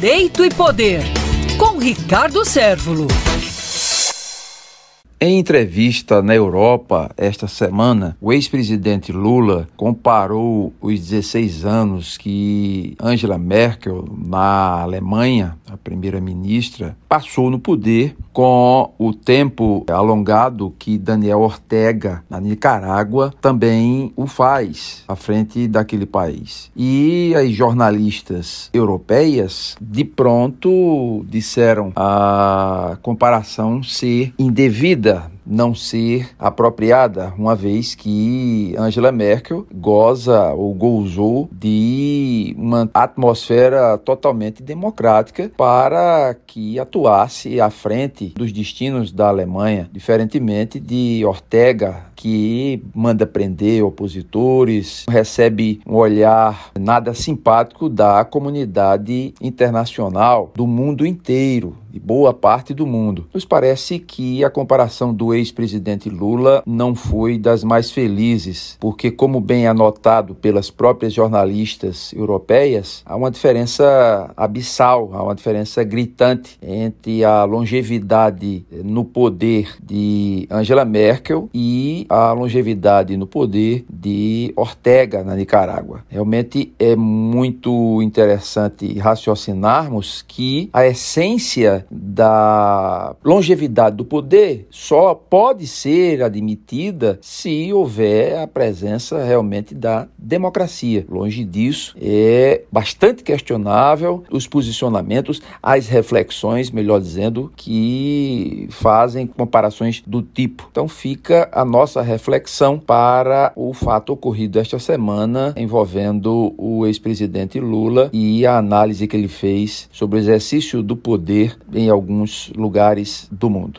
Direito e Poder, com Ricardo Sérvulo. Em entrevista na Europa esta semana, o ex-presidente Lula comparou os 16 anos que Angela Merkel, na Alemanha, a primeira-ministra, passou no poder com o tempo alongado que Daniel Ortega, na Nicarágua, também o faz à frente daquele país. E as jornalistas europeias, de pronto, disseram a comparação ser indevida não ser apropriada, uma vez que Angela Merkel goza ou gozou de uma atmosfera totalmente democrática para que atuasse à frente dos destinos da Alemanha, diferentemente de Ortega, que manda prender opositores, recebe um olhar nada simpático da comunidade internacional, do mundo inteiro e boa parte do mundo. Nos parece que a comparação do ex-presidente Lula não foi das mais felizes, porque, como bem anotado pelas próprias jornalistas europeias, há uma diferença abissal, há uma diferença gritante entre a longevidade no poder de Angela Merkel e a longevidade no poder de Ortega na Nicarágua. Realmente é muito interessante raciocinarmos que a essência da longevidade do poder só pode ser admitida se houver a presença realmente da democracia. Longe disso, é bastante questionável os posicionamentos, as reflexões, melhor dizendo, que fazem comparações do tipo. Então fica a nossa reflexão para o fato ocorrido esta semana envolvendo o ex-presidente Lula e a análise que ele fez sobre o exercício do poder em alguns lugares do mundo.